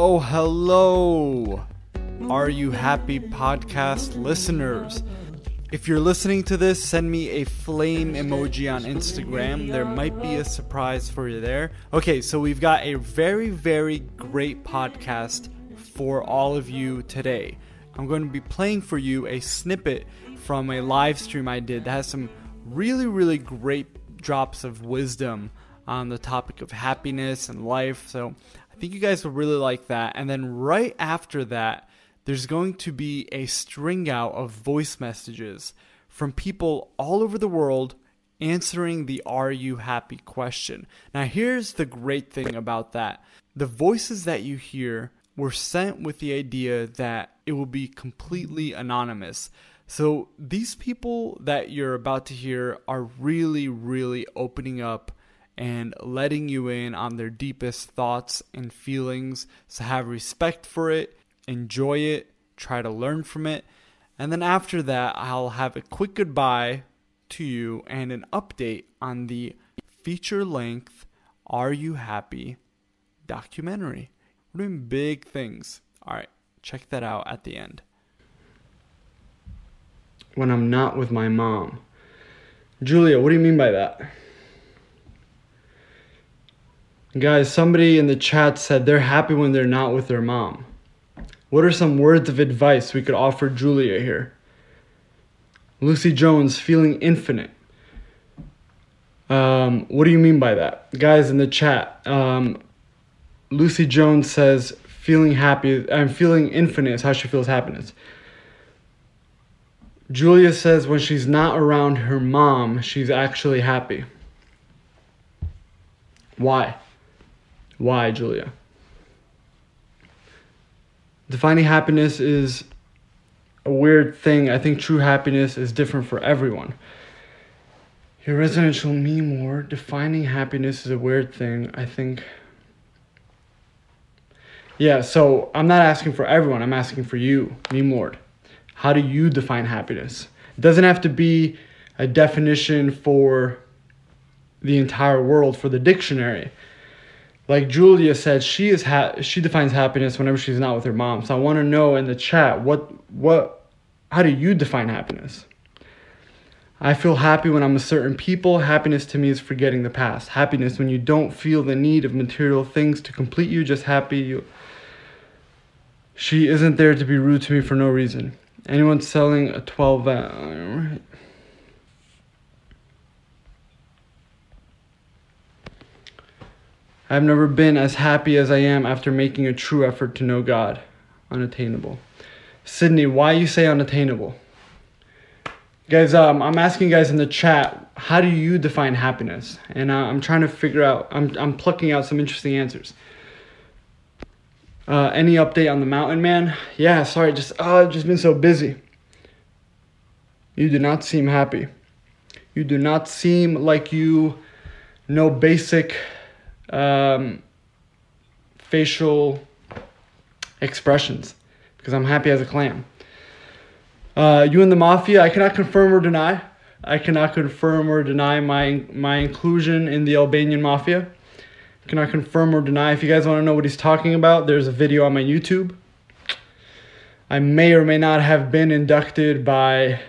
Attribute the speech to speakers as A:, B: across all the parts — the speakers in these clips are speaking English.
A: Oh, hello. Are you happy podcast listeners? If you're listening to this, send me a flame emoji on Instagram. There might be a surprise for you there. Okay, so we've got a very, very great podcast for all of you today. I'm going to be playing for you a snippet from a live stream I did that has some really, really great drops of wisdom on the topic of happiness and life. So I think you guys will really like that. And then right after that, there's going to be a string out of voice messages from people all over the world answering the Are You Happy question. Now, here's the great thing about that the voices that you hear were sent with the idea that it will be completely anonymous. So, these people that you're about to hear are really, really opening up and letting you in on their deepest thoughts and feelings. So, have respect for it enjoy it, try to learn from it. And then after that, I'll have a quick goodbye to you and an update on the feature length Are You Happy documentary. We're doing big things. All right, check that out at the end.
B: When I'm not with my mom. Julia, what do you mean by that? Guys, somebody in the chat said they're happy when they're not with their mom. What are some words of advice we could offer Julia here? Lucy Jones, feeling infinite. Um, what do you mean by that? Guys in the chat, um, Lucy Jones says, feeling happy, I'm feeling infinite is how she feels happiness. Julia says when she's not around her mom, she's actually happy. Why? Why, Julia? defining happiness is a weird thing. I think true happiness is different for everyone. Your residential me more defining happiness is a weird thing. I think. Yeah, so I'm not asking for everyone. I'm asking for you, meme lord. How do you define happiness? It doesn't have to be a definition for the entire world for the dictionary like Julia said, she is ha- she defines happiness whenever she's not with her mom. So I want to know in the chat what what how do you define happiness? I feel happy when I'm with certain people. Happiness to me is forgetting the past. Happiness when you don't feel the need of material things to complete you, just happy you. She isn't there to be rude to me for no reason. Anyone selling a 12 uh, I've never been as happy as I am after making a true effort to know God. Unattainable. Sydney, why you say unattainable? Guys, um, I'm asking guys in the chat, how do you define happiness? And uh, I'm trying to figure out, I'm, I'm plucking out some interesting answers. Uh, any update on the mountain man? Yeah, sorry, just I've just been so busy. You do not seem happy. You do not seem like you know basic um, facial expressions because I'm happy as a clam. Uh, you and the mafia, I cannot confirm or deny. I cannot confirm or deny my my inclusion in the Albanian mafia. I cannot confirm or deny. If you guys want to know what he's talking about, there's a video on my YouTube. I may or may not have been inducted by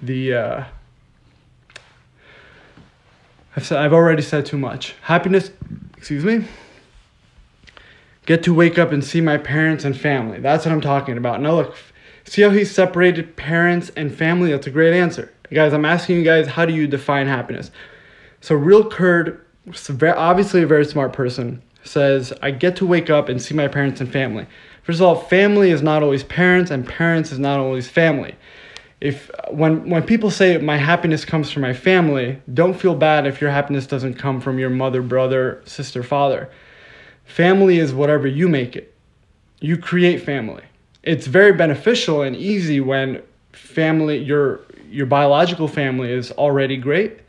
B: the. Uh, I've said I've already said too much. Happiness excuse me, get to wake up and see my parents and family. That's what I'm talking about. Now, look, see how he separated parents and family? That's a great answer. Guys, I'm asking you guys, how do you define happiness? So, Real Kurd, obviously a very smart person, says, I get to wake up and see my parents and family. First of all, family is not always parents, and parents is not always family if when when people say my happiness comes from my family, don't feel bad if your happiness doesn't come from your mother, brother, sister, father. Family is whatever you make it. You create family. It's very beneficial and easy when family your your biological family is already great.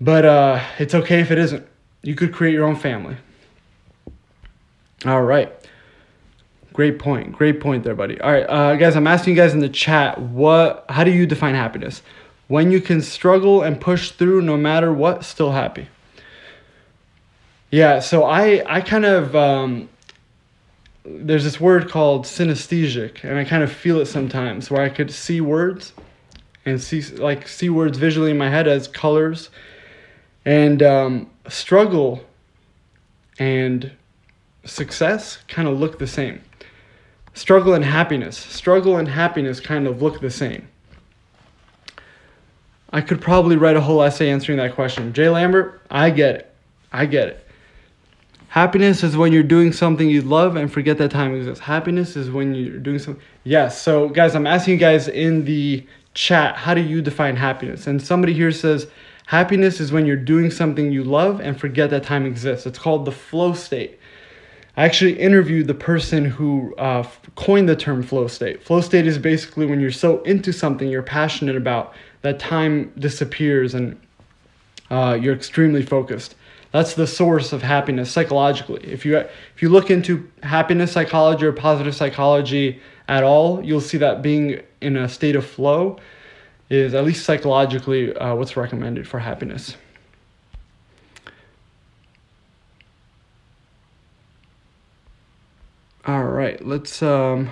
B: But uh, it's okay if it isn't. You could create your own family. All right. Great point. Great point there, buddy. All right, uh, guys, I'm asking you guys in the chat, what? How do you define happiness? When you can struggle and push through no matter what, still happy. Yeah, so I I kind of um, there's this word called synesthesic, and I kind of feel it sometimes where I could see words and see like see words visually in my head as colors, and um, struggle and success kind of look the same. Struggle and happiness, struggle and happiness kind of look the same. I could probably write a whole essay answering that question. Jay Lambert, I get it. I get it. Happiness is when you're doing something you love and forget that time exists. Happiness is when you're doing something. Yes. So, guys, I'm asking you guys in the chat, how do you define happiness? And somebody here says, happiness is when you're doing something you love and forget that time exists. It's called the flow state. I actually interviewed the person who uh, coined the term flow state. Flow state is basically when you're so into something you're passionate about that time disappears and uh, you're extremely focused. That's the source of happiness psychologically. If you if you look into happiness psychology or positive psychology at all, you'll see that being in a state of flow is at least psychologically uh, what's recommended for happiness. All right, let's um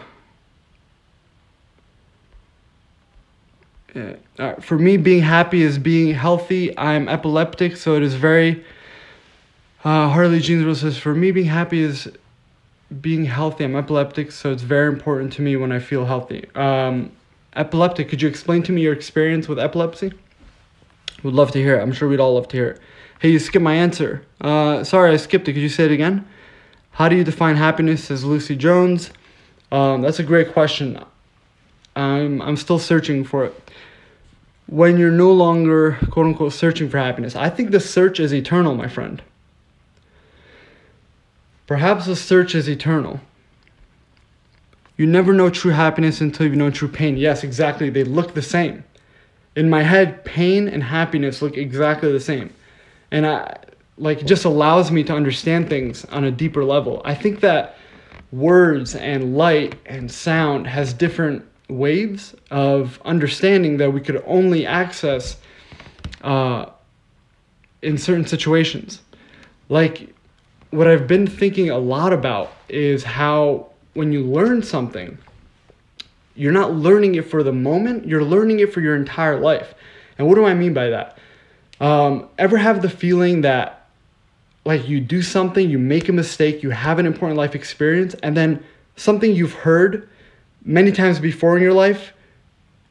B: yeah. Right, for me being happy is being healthy. I'm epileptic, so it is very uh, Harley Jeansville says, For me, being happy is being healthy. I'm epileptic, so it's very important to me when I feel healthy. Um, epileptic, could you explain to me your experience with epilepsy? Would love to hear it. I'm sure we'd all love to hear it. Hey, you skipped my answer. Uh, sorry, I skipped it. Could you say it again? How do you define happiness? Says Lucy Jones. Um, that's a great question. I'm, I'm still searching for it. When you're no longer, quote unquote, searching for happiness, I think the search is eternal, my friend. Perhaps the search is eternal. You never know true happiness until you know true pain. Yes, exactly. They look the same. In my head, pain and happiness look exactly the same. And I like just allows me to understand things on a deeper level. I think that words and light and sound has different waves of understanding that we could only access uh, in certain situations. Like what I've been thinking a lot about is how when you learn something, you're not learning it for the moment, you're learning it for your entire life. And what do I mean by that? Um, ever have the feeling that like you do something, you make a mistake, you have an important life experience, and then something you've heard many times before in your life,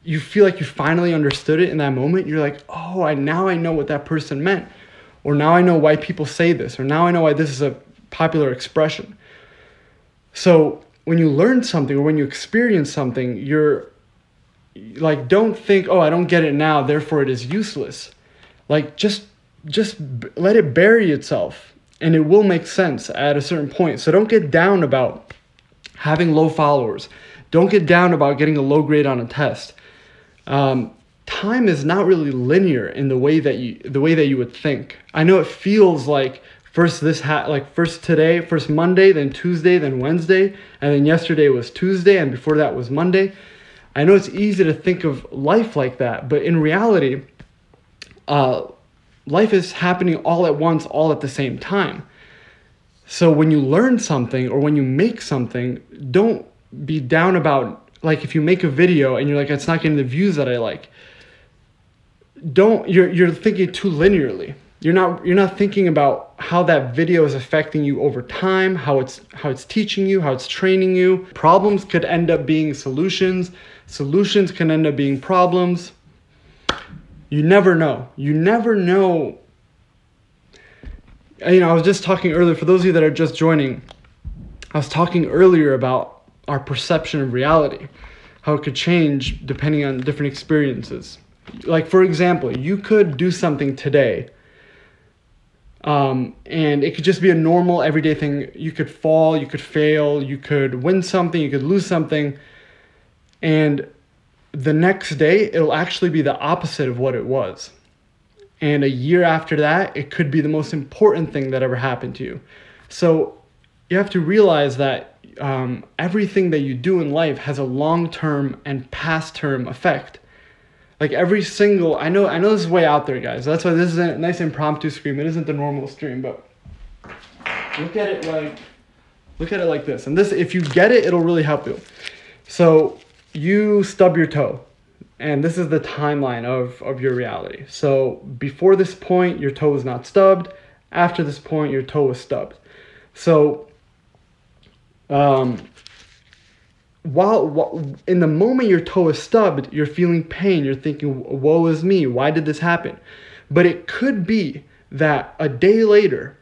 B: you feel like you finally understood it in that moment. You're like, oh, I now I know what that person meant or now I know why people say this, or now I know why this is a popular expression. So when you learn something or when you experience something, you're like, don't think, oh, I don't get it now, therefore it is useless. Like, just just let it bury itself and it will make sense at a certain point. So don't get down about having low followers. Don't get down about getting a low grade on a test. Um, time is not really linear in the way that you the way that you would think. I know it feels like first this hat like first today, first Monday, then Tuesday, then Wednesday, and then yesterday was Tuesday and before that was Monday. I know it's easy to think of life like that, but in reality, uh, life is happening all at once, all at the same time. So when you learn something or when you make something, don't be down about like if you make a video and you're like it's not getting the views that I like don't you're you're thinking too linearly. You're not you're not thinking about how that video is affecting you over time, how it's how it's teaching you, how it's training you. Problems could end up being solutions. Solutions can end up being problems. You never know. You never know. You know, I was just talking earlier for those of you that are just joining. I was talking earlier about our perception of reality, how it could change depending on different experiences like for example, you could do something today, um, and it could just be a normal everyday thing. You could fall, you could fail, you could win something, you could lose something, and the next day it'll actually be the opposite of what it was. And a year after that, it could be the most important thing that ever happened to you. So you have to realize that um, everything that you do in life has a long term and past term effect like every single I know I know this is way out there, guys. That's why this is a nice impromptu stream. It isn't the normal stream, but look at it like Look at it like this. And this, if you get it, it'll really help you. So you stub your toe. And this is the timeline of, of your reality. So before this point, your toe was not stubbed. After this point, your toe was stubbed. So um, while, while in the moment your toe is stubbed, you're feeling pain. You're thinking, "Woe is me! Why did this happen?" But it could be that a day later,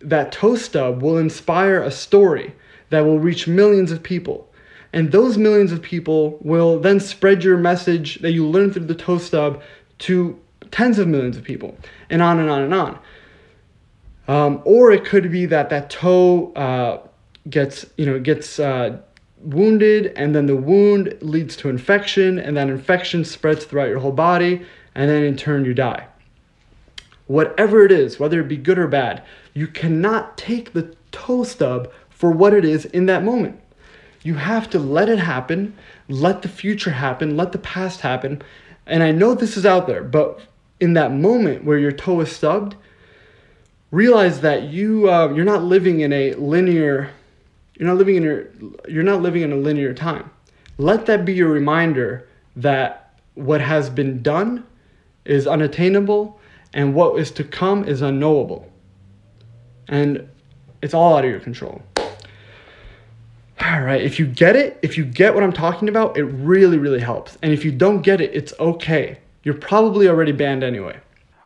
B: that toe stub will inspire a story that will reach millions of people. And those millions of people will then spread your message that you learned through the toe stub to tens of millions of people, and on and on and on. Um, or it could be that that toe uh, gets, you know, gets uh, wounded, and then the wound leads to infection, and that infection spreads throughout your whole body, and then in turn you die. Whatever it is, whether it be good or bad, you cannot take the toe stub for what it is in that moment. You have to let it happen, let the future happen, let the past happen. And I know this is out there, but in that moment where your toe is stubbed, realize that you uh, you're not living in a linear you're not living in your you're not living in a linear time. Let that be your reminder that what has been done is unattainable and what is to come is unknowable. And it's all out of your control. All right, if you get it, if you get what I'm talking about, it really, really helps. And if you don't get it, it's okay. You're probably already banned anyway.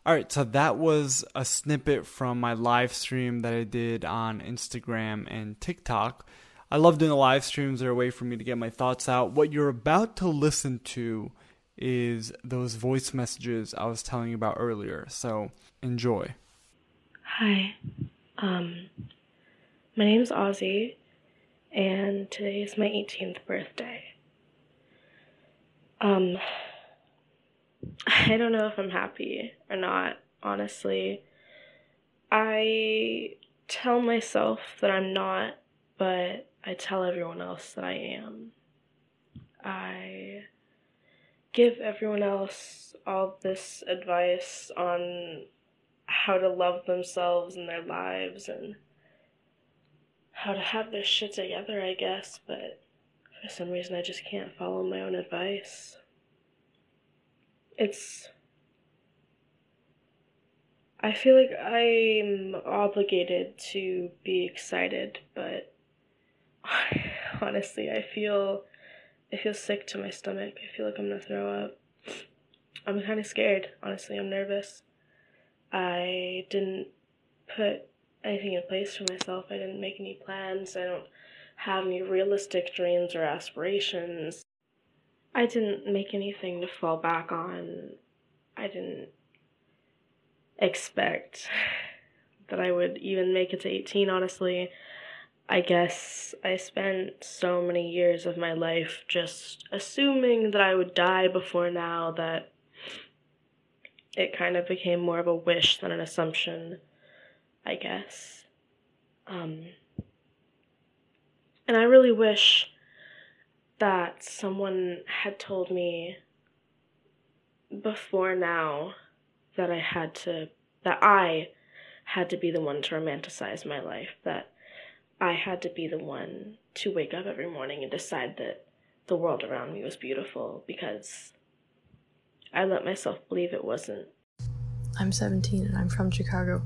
A: All right, so that was a snippet from my live stream that I did on Instagram and TikTok. I love doing the live streams, they're a way for me to get my thoughts out. What you're about to listen to is those voice messages I was telling you about earlier. So enjoy.
C: Hi, um, my name's Ozzy, and today is my 18th birthday. Um, I don't know if I'm happy or not, honestly. I tell myself that I'm not, but I tell everyone else that I am. I give everyone else all this advice on how to love themselves and their lives and how to have their shit together, I guess, but for some reason I just can't follow my own advice it's I feel like I'm obligated to be excited, but honestly, I feel I feel sick to my stomach. I feel like I'm gonna throw up. I'm kind of scared. Honestly, I'm nervous. I didn't put anything in place for myself. I didn't make any plans. I don't have any realistic dreams or aspirations. I didn't make anything to fall back on. I didn't expect that I would even make it to 18, honestly. I guess I spent so many years of my life just assuming that I would die before now that it kind of became more of a wish than an assumption, I guess. Um, and I really wish that someone had told me before now that I had to, that I had to be the one to romanticize my life, that I had to be the one to wake up every morning and decide that the world around me was beautiful because I let myself believe it wasn't.
D: I'm 17 and I'm from Chicago.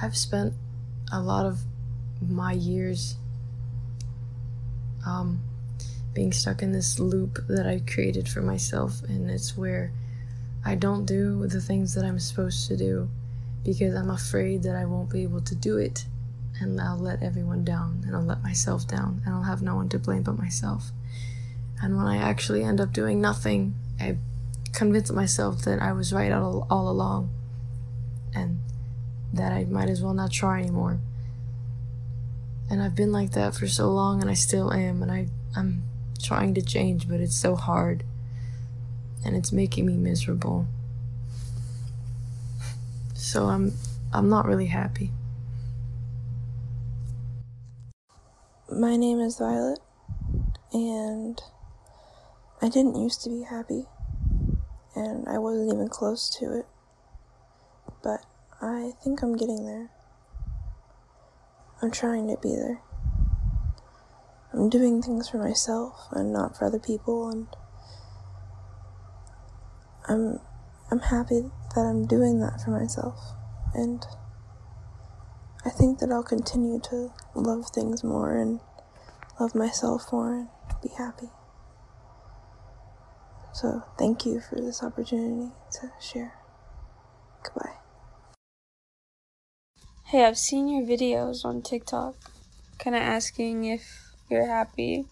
D: I've spent a lot of my years um, being stuck in this loop that I created for myself, and it's where I don't do the things that I'm supposed to do because I'm afraid that I won't be able to do it, and I'll let everyone down, and I'll let myself down, and I'll have no one to blame but myself. And when I actually end up doing nothing, I convince myself that I was right all, all along, and that I might as well not try anymore. And I've been like that for so long and I still am and I I'm trying to change but it's so hard. And it's making me miserable. So I'm I'm not really happy.
E: My name is Violet and I didn't used to be happy and I wasn't even close to it. I think I'm getting there. I'm trying to be there. I'm doing things for myself and not for other people and I'm I'm happy that I'm doing that for myself and I think that I'll continue to love things more and love myself more and be happy. So, thank you for this opportunity to share. Goodbye.
F: Hey, I've seen your videos on TikTok, kind of asking if you're happy.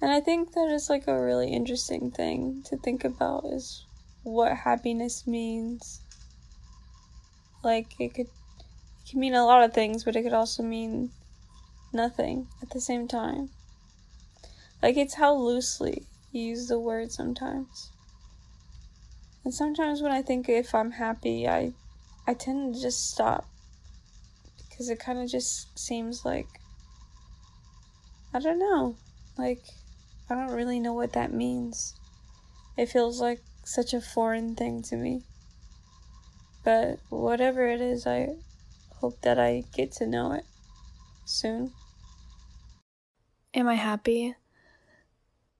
F: And I think that is like a really interesting thing to think about is what happiness means. Like it could it can mean a lot of things, but it could also mean nothing at the same time. Like it's how loosely you use the word sometimes. And sometimes when I think if I'm happy, I I tend to just stop because it kind of just seems like I don't know. Like I don't really know what that means. It feels like such a foreign thing to me. But whatever it is, I hope that I get to know it soon.
G: Am I happy?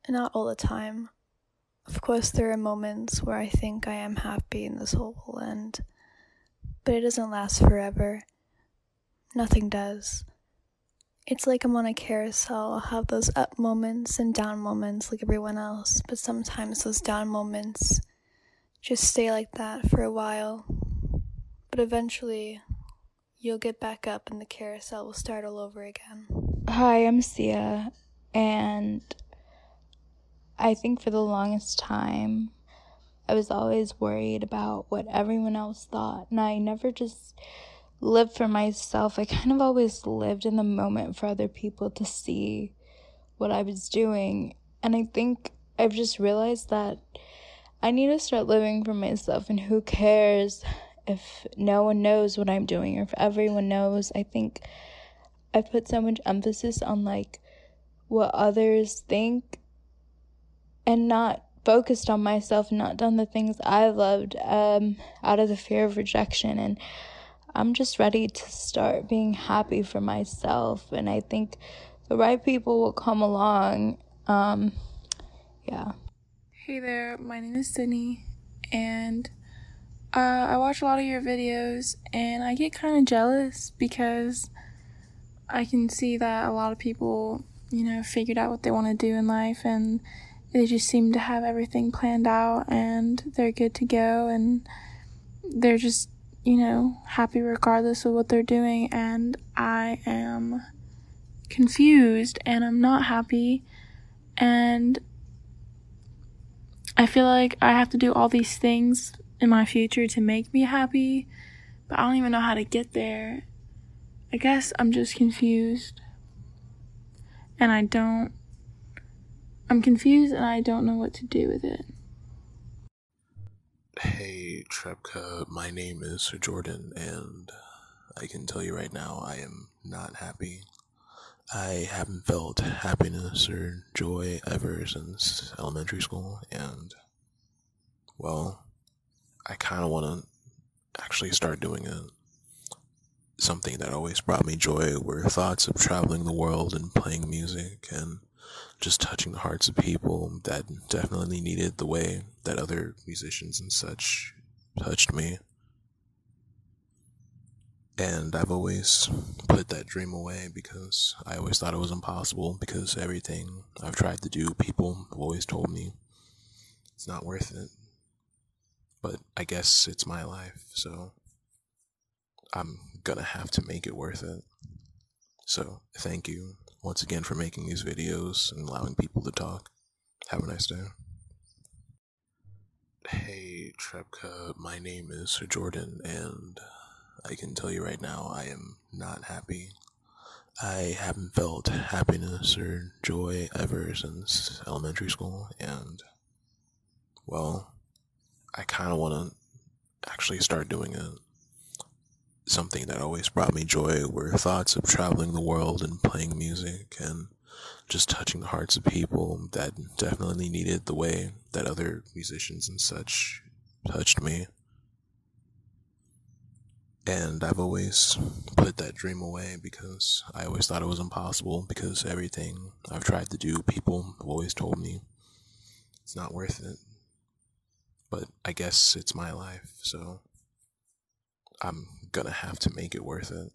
G: Not all the time. Of course, there are moments where I think I am happy and this whole will end, but it doesn't last forever. Nothing does. It's like I'm on a carousel. I'll have those up moments and down moments like everyone else, but sometimes those down moments just stay like that for a while. But eventually, you'll get back up and the carousel will start all over again.
H: Hi, I'm Sia, and I think for the longest time, I was always worried about what everyone else thought, and I never just lived for myself. I kind of always lived in the moment for other people to see what I was doing. And I think I've just realized that I need to start living for myself, and who cares if no one knows what I'm doing or if everyone knows. I think I put so much emphasis on like what others think and not focused on myself not done the things I loved um, out of the fear of rejection. And I'm just ready to start being happy for myself. And I think the right people will come along. Um, yeah.
I: Hey there, my name is Sydney, and uh, I watch a lot of your videos, and I get kind of jealous because I can see that a lot of people, you know, figured out what they want to do in life, and they just seem to have everything planned out, and they're good to go, and they're just you know, happy regardless of what they're doing, and I am confused and I'm not happy, and I feel like I have to do all these things in my future to make me happy, but I don't even know how to get there. I guess I'm just confused, and I don't. I'm confused and I don't know what to do with it.
J: Hey, Trebka, my name is Sir Jordan, and I can tell you right now, I am not happy. I haven't felt happiness or joy ever since elementary school, and, well, I kind of want to actually start doing it. Something that always brought me joy were thoughts of traveling the world and playing music and just touching the hearts of people that definitely needed the way that other musicians and such touched me. And I've always put that dream away because I always thought it was impossible because everything I've tried to do, people have always told me it's not worth it. But I guess it's my life, so I'm gonna have to make it worth it. So thank you once again for making these videos and allowing people to talk. Have a nice day. Hey, Trebka, my name is Sir Jordan, and I can tell you right now, I am not happy. I haven't felt happiness or joy ever since elementary school, and, well, I kind of want to actually start doing it something that always brought me joy were thoughts of traveling the world and playing music and just touching the hearts of people that definitely needed the way that other musicians and such touched me. And I've always put that dream away because I always thought it was impossible because everything I've tried to do, people have always told me it's not worth it. But I guess it's my life, so I'm gonna have to make it worth it.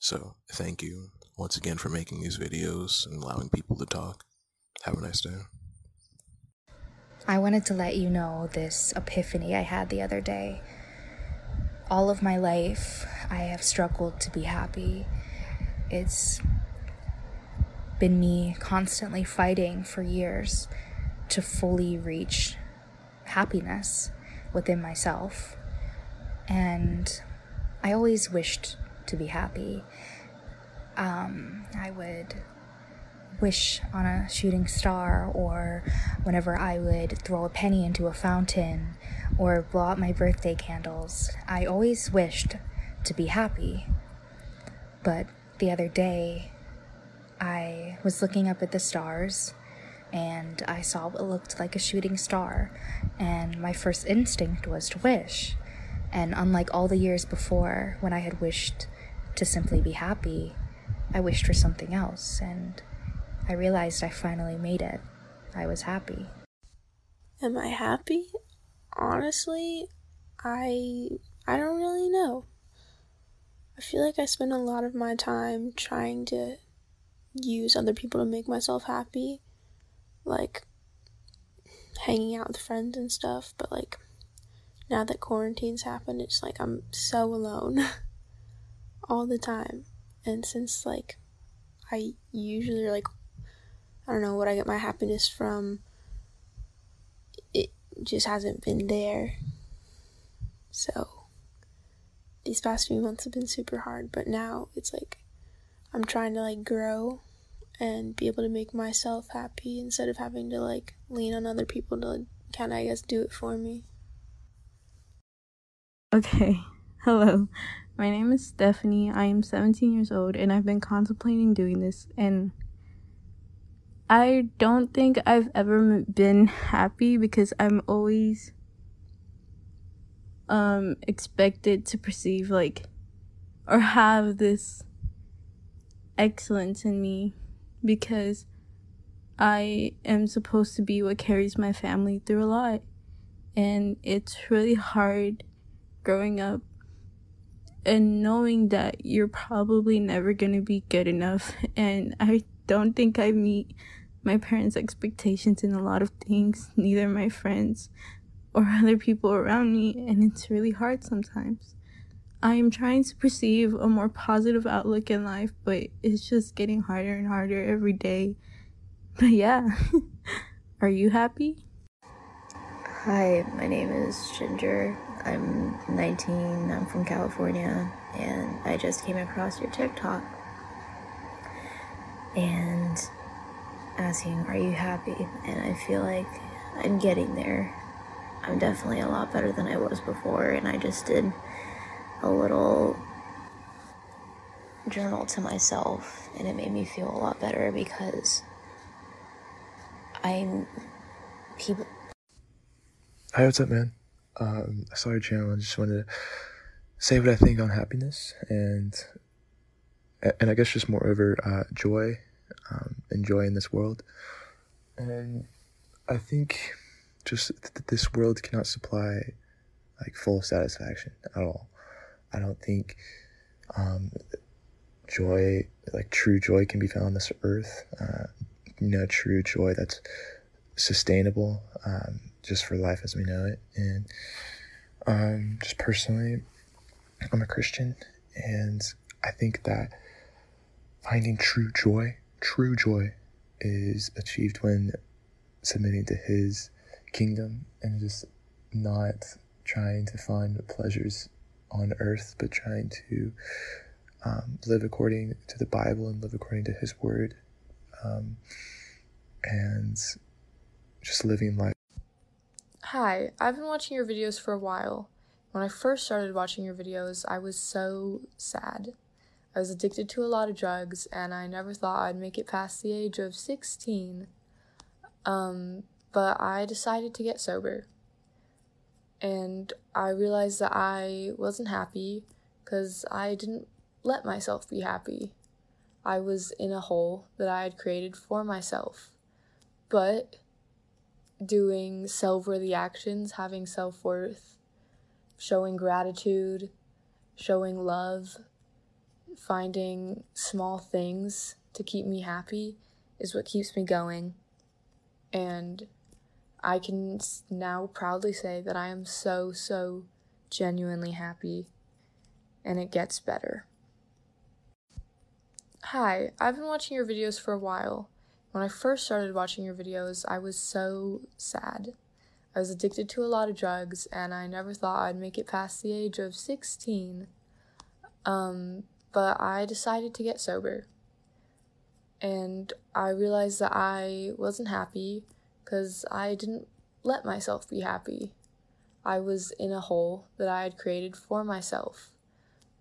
J: So thank you once again for making these videos and allowing people to talk. Have a nice day.
K: I wanted to let you know this epiphany I had the other day. All of my life, I have struggled to be happy. It's been me constantly fighting for years to fully reach happiness within myself. And I always wished to be happy. Um, I would wish on a shooting star, or whenever I would throw a penny into a fountain, or blow out my birthday candles. I always wished to be happy. But the other day, I was looking up at the stars and I saw what looked like a shooting star, and my first instinct was to wish. And unlike all the years before, when I had wished to simply be happy, I wished for something else, and I realized I finally made it. I was happy.
E: Am I happy? Honestly, I I don't really know. I feel like I spend a lot of my time trying to use other people to make myself happy. Like hanging out with friends and stuff, but like now that quarantine's happened, it's like I'm so alone all the time. And since like I usually like I don't know what I get my happiness from it just hasn't been there. So these past few months have been super hard, but now it's like I'm trying to like grow and be able to make myself happy instead of having to like lean on other people to kind of I guess do it for me.
L: Okay. Hello. My name is Stephanie. I am 17 years old and I've been contemplating doing this and I don't think I've ever been happy because I'm always um expected to perceive like or have this excellence in me because I am supposed to be what carries my family through a lot and it's really hard growing up and knowing that you're probably never going to be good enough and I don't think I meet my parents' expectations in a lot of things, neither my friends or other people around me, and it's really hard sometimes. I am trying to perceive a more positive outlook in life, but it's just getting harder and harder every day. But yeah, are you happy?
M: Hi, my name is Ginger. I'm 19, I'm from California, and I just came across your TikTok. And asking, Are you happy? And I feel like I'm getting there. I'm definitely a lot better than I was before, and I just did a little journal to myself, and it made me feel a lot better because I'm people.
N: Hi, what's up, man? Um, I your channel and just wanted to say what I think on happiness and and I guess just moreover uh, joy um, enjoy in this world. And I think just th- this world cannot supply like full satisfaction at all. I don't think um, joy, like true joy, can be found on this earth. Uh, you know, true joy that's sustainable um, just for life as we know it. And um, just personally, I'm a Christian, and I think that finding true joy True joy is achieved when submitting to His kingdom and just not trying to find pleasures on earth, but trying to um, live according to the Bible and live according to His Word, um, and just living life.
O: Hi, I've been watching your videos for a while. When I first started watching your videos, I was so sad. I was addicted to a lot of drugs, and I never thought I'd make it past the age of 16. Um, but I decided to get sober. And I realized that I wasn't happy because I didn't let myself be happy. I was in a hole that I had created for myself. But doing self worthy actions, having self worth, showing gratitude, showing love, finding small things to keep me happy is what keeps me going. And I can now proudly say that I am so, so genuinely happy. And it gets better. Hi, I've been watching your videos for a while. When I first started watching your videos, I was so sad. I was addicted to a lot of drugs, and I never thought I'd make it past the age of 16. Um, but I decided to get sober. And I realized that I wasn't happy because I didn't let myself be happy. I was in a hole that I had created for myself.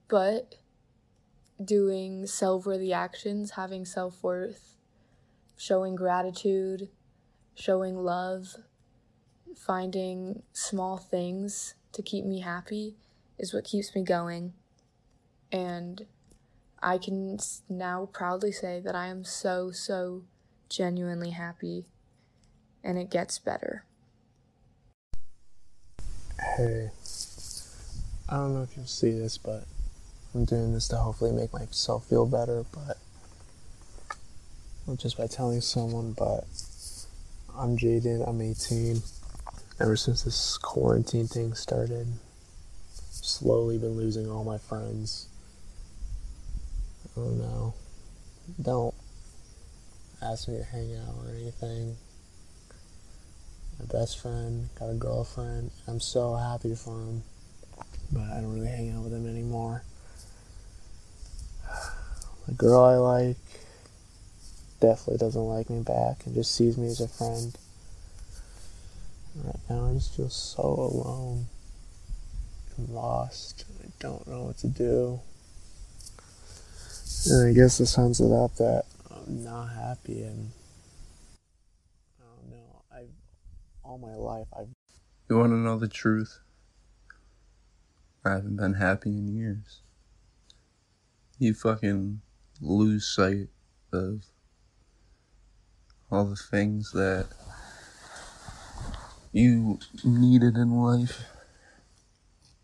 O: But doing self worthy actions, having self worth, showing gratitude, showing love, finding small things to keep me happy is what keeps me going. And I can now proudly say that I am so, so genuinely happy. And it gets better.
P: Hey, I don't know if you'll see this, but I'm doing this to hopefully make myself feel better, but just by telling someone, but I'm Jaden, I'm 18. Ever since this quarantine thing started, slowly been losing all my friends. Oh no. Don't ask me to hang out or anything. My best friend got a girlfriend. I'm so happy for him, but I don't really hang out with him anymore. The girl I like definitely doesn't like me back and just sees me as a friend. Right now, I just feel so alone and lost. I don't know what to do. And I guess this sums it up that I'm not happy and I don't know. I've all my life I've
Q: You want to know the truth? I haven't been happy in years. You fucking lose sight of all the things that you needed in life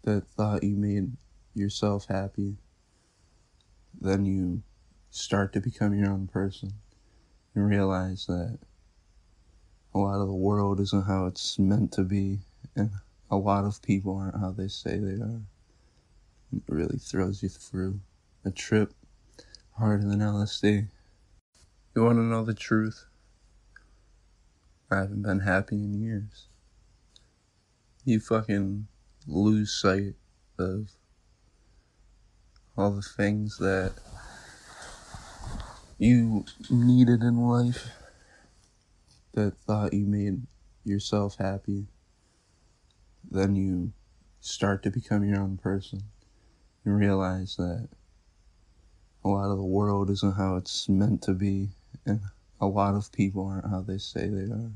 Q: that thought you made yourself happy. Then you start to become your own person and realize that a lot of the world isn't how it's meant to be, and a lot of people aren't how they say they are. It really throws you through a trip harder than LSD. You want to know the truth? I haven't been happy in years. You fucking lose sight of all the things that you needed in life that thought you made yourself happy. Then you start to become your own person and realize that a lot of the world isn't how it's meant to be, and a lot of people aren't how they say they are.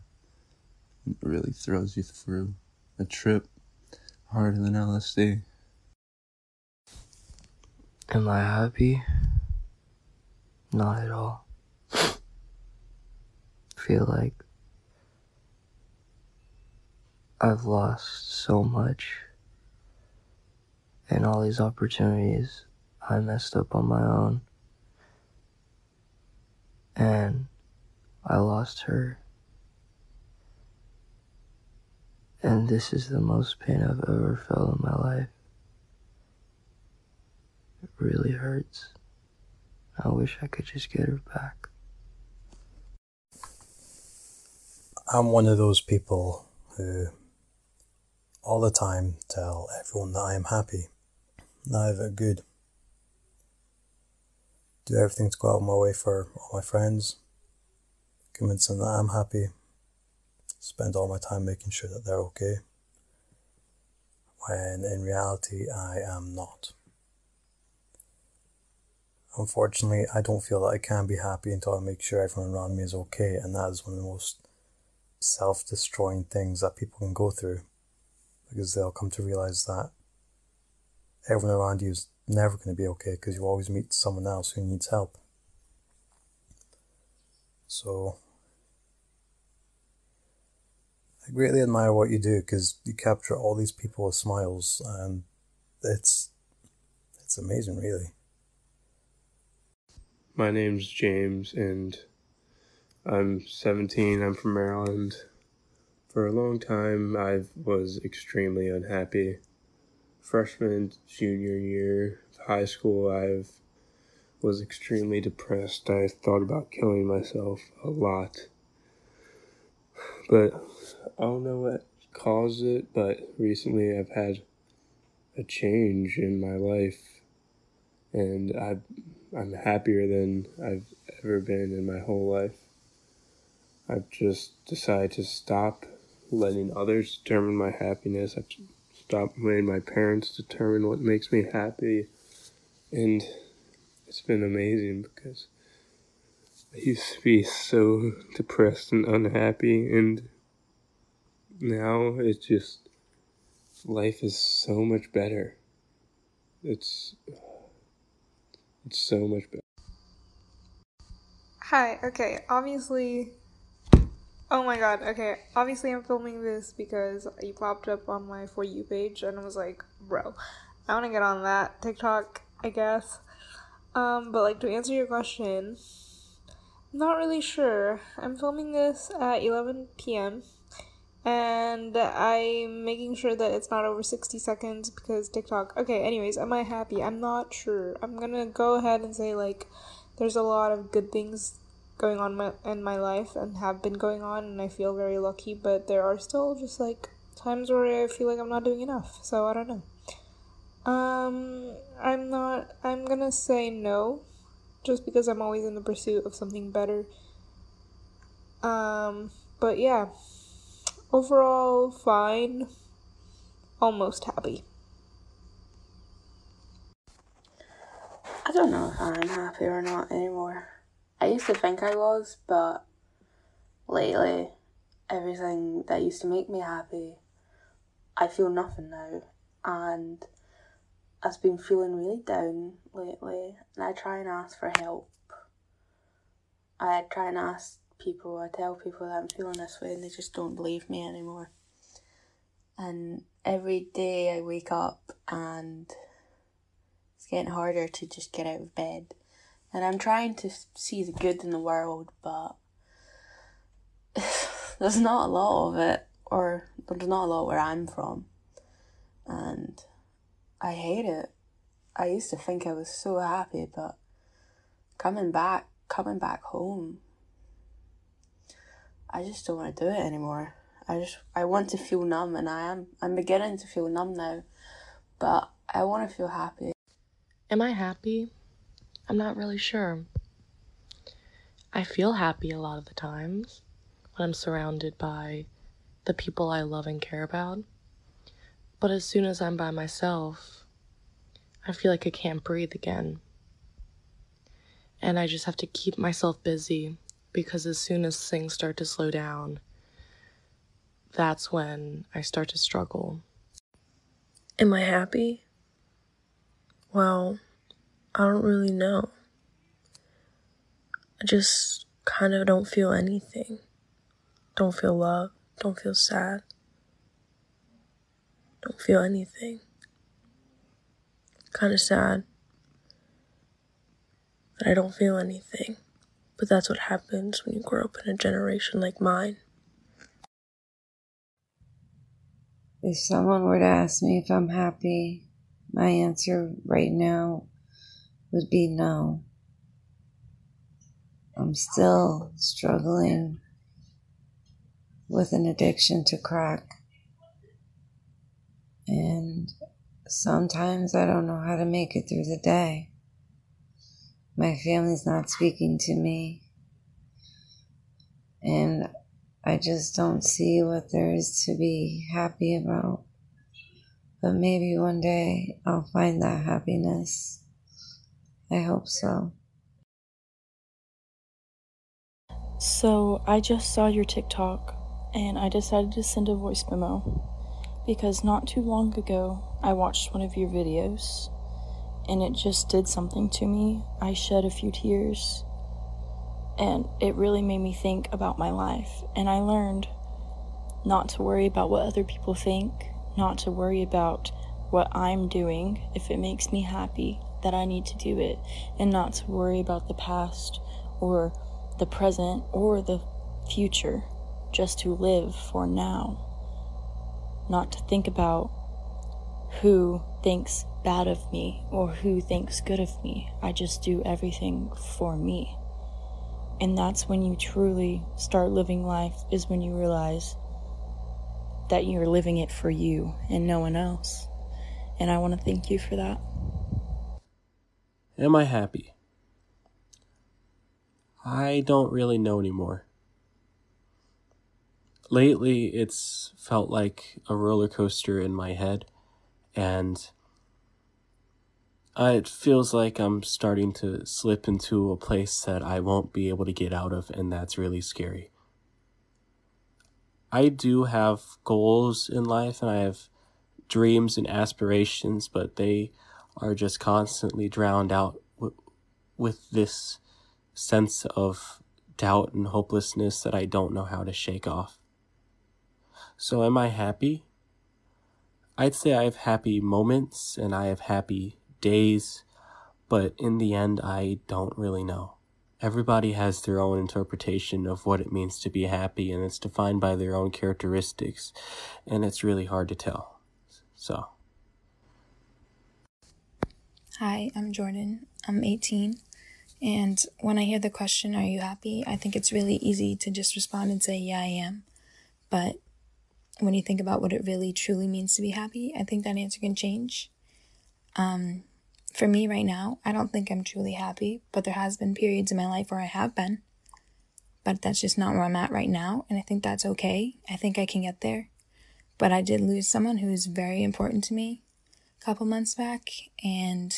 Q: Really throws you through a trip harder than LSD.
R: Am I happy? Not at all. Feel like I've lost so much and all these opportunities I messed up on my own. And I lost her. And this is the most pain I've ever felt in my life. It really hurts. I wish I could just get her back.
S: I'm one of those people who all the time tell everyone that I am happy, that I have it good. Do everything to go out of my way for all my friends, convince them that I'm happy, spend all my time making sure that they're okay, when in reality I am not. Unfortunately, I don't feel that I can be happy until I make sure everyone around me is okay, and that is one of the most self destroying things that people can go through because they'll come to realize that everyone around you is never going to be okay because you always meet someone else who needs help. So, I greatly admire what you do because you capture all these people with smiles, and it's it's amazing, really.
T: My name's James, and I'm 17. I'm from Maryland. For a long time, I was extremely unhappy. Freshman, junior year of high school, I was extremely depressed. I thought about killing myself a lot. But I don't know what caused it, but recently I've had a change in my life and I I'm happier than I've ever been in my whole life. I've just decided to stop letting others determine my happiness. I've stopped letting my parents determine what makes me happy. And it's been amazing because I used to be so depressed and unhappy, and now it's just life is so much better. It's it's so much better.
U: Hi, okay, obviously. Oh my god, okay, obviously I'm filming this because you popped up on my For You page and I was like, bro, I wanna get on that TikTok, I guess. Um, but like to answer your question, not really sure. I'm filming this at 11 p.m. and I'm making sure that it's not over 60 seconds because TikTok. Okay, anyways, am I happy? I'm not sure. I'm gonna go ahead and say like there's a lot of good things going on in my life and have been going on and I feel very lucky, but there are still just like times where I feel like I'm not doing enough. So I don't know. Um I'm not I'm to say no just because I'm always in the pursuit of something better. Um but yeah. Overall fine. Almost happy.
D: I don't know if I'm happy or not anymore. I used to think I was, but lately, everything that used to make me happy, I feel nothing now. And I've been feeling really down lately, and I try and ask for help. I try and ask people, I tell people that I'm feeling this way, and they just don't believe me anymore. And every day I wake up and it's getting harder to just get out of bed and I'm trying to see the good in the world, but there's not a lot of it, or there's not a lot where I'm from, and I hate it. I used to think I was so happy, but coming back, coming back home, I just don't want to do it anymore. I just I want to feel numb, and I am I'm beginning to feel numb now, but I want to feel happy.
V: Am I happy? I'm not really sure. I feel happy a lot of the times when I'm surrounded by the people I love and care about. But as soon as I'm by myself, I feel like I can't breathe again. And I just have to keep myself busy because as soon as things start to slow down, that's when I start to struggle.
E: Am I happy? Well, I don't really know. I just kind of don't feel anything. Don't feel love. Don't feel sad. Don't feel anything. Kind of sad that I don't feel anything. But that's what happens when you grow up in a generation like mine.
W: If someone were to ask me if I'm happy, my answer right now would be no. I'm still struggling with an addiction to crack. And sometimes I don't know how to make it through the day. My family's not speaking to me. And I just don't see what there is to be happy about. But maybe one day I'll find that happiness. I hope so.
X: So, I just saw your TikTok and I decided to send a voice memo because not too long ago I watched one of your videos and it just did something to me. I shed a few tears, and it really made me think about my life. And I learned not to worry about what other people think, not to worry about what I'm doing if it makes me happy, that I need to do it, and not to worry about the past or the present or the future, just to live for now. Not to think about who thinks bad of me or who thinks good of me. I just do everything for me. And that's when you truly start living life, is when you realize that you're living it for you and no one else. And I want to thank you for that.
Y: Am I happy? I don't really know anymore. Lately, it's felt like a roller coaster in my head, and Uh, it feels like I'm starting to slip into a place that I won't be able to get out of, and that's really scary. I do have goals in life and I have dreams and aspirations, but they are just constantly drowned out w- with this sense of doubt and hopelessness that I don't know how to shake off. So, am I happy? I'd say I have happy moments and I have happy days, but in the end, I don't really know. Everybody has their own interpretation of what it means to be happy, and it's defined by their own characteristics, and it's really hard to tell. So.
K: Hi, I'm Jordan. I'm 18. And when I hear the question, Are you happy? I think it's really easy to just respond and say, Yeah, I am. But when you think about what it really truly means to be happy, I think that answer can change. Um, for me right now, I don't think I'm truly happy, but there has been periods in my life where I have been. But that's just not where I'm at right now, and I think that's okay. I think I can get there. But I did lose someone who is very important to me a couple months back, and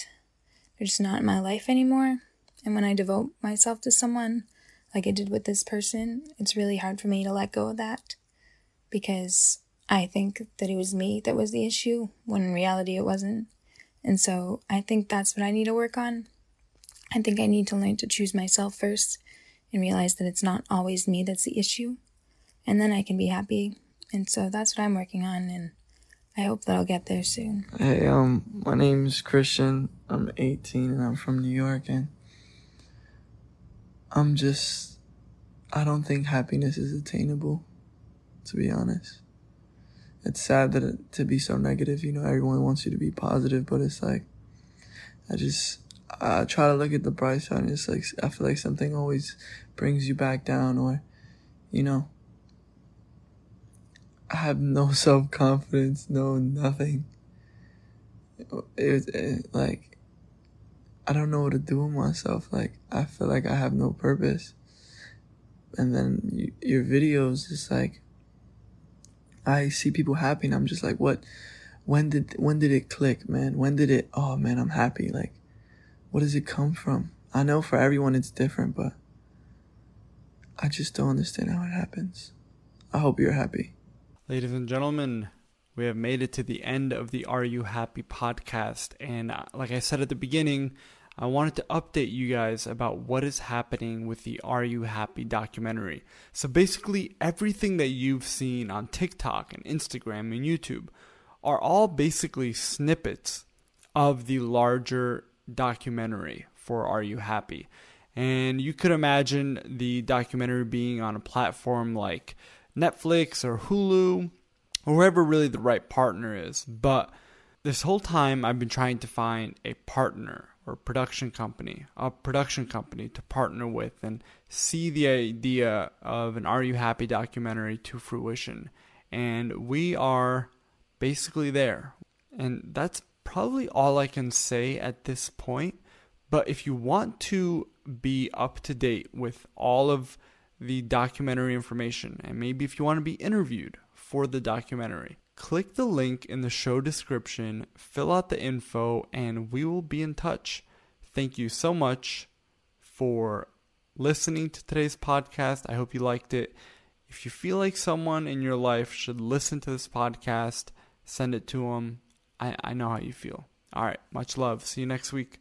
K: they're just not in my life anymore. And when I devote myself to someone, like I did with this person, it's really hard for me to let go of that because I think that it was me that was the issue when in reality it wasn't. And so I think that's what I need to work on. I think I need to learn to choose myself first and realize that it's not always me that's the issue. And then I can be happy. And so that's what I'm working on. And I hope that I'll get there soon.
Z: Hey, um, my name's Christian. I'm 18 and I'm from New York. And I'm just, I don't think happiness is attainable, to be honest it's sad that it, to be so negative. You know, everyone wants you to be positive, but it's like I just I try to look at the bright side. And it's like I feel like something always brings you back down, or you know, I have no self confidence, no nothing. It, it eh, like I don't know what to do with myself. Like I feel like I have no purpose. And then you, your videos is like I see people happy and I'm just like, what? When did when did it click, man? When did it? Oh man, I'm happy. Like, what does it come from? I know for everyone it's different, but I just don't understand how it happens. I hope you're happy.
B: Ladies and gentlemen, we have made it to the end of the Are You Happy podcast. And uh, like I said at the beginning, I wanted to update you guys about what is happening with the Are You Happy documentary. So basically, everything that you've seen on TikTok and Instagram and YouTube are all basically snippets of the larger documentary for Are You Happy. And you could imagine the documentary being on a platform like Netflix or Hulu, or wherever really the right partner is. But this whole time, I've been trying to find a partner or production company, a production company to partner with and see the idea of an Are You Happy documentary to fruition. And we are basically there. And that's probably all I can say at this point. But if you want to be up to date with all of the documentary information, and maybe if you want to be interviewed for the documentary, Click the link in the show description, fill out the info, and we will be in touch. Thank you so much for listening to today's podcast. I hope you liked it. If you feel like someone in your life should listen to this podcast, send it to them. I, I know how you feel. All right, much love. See you next week.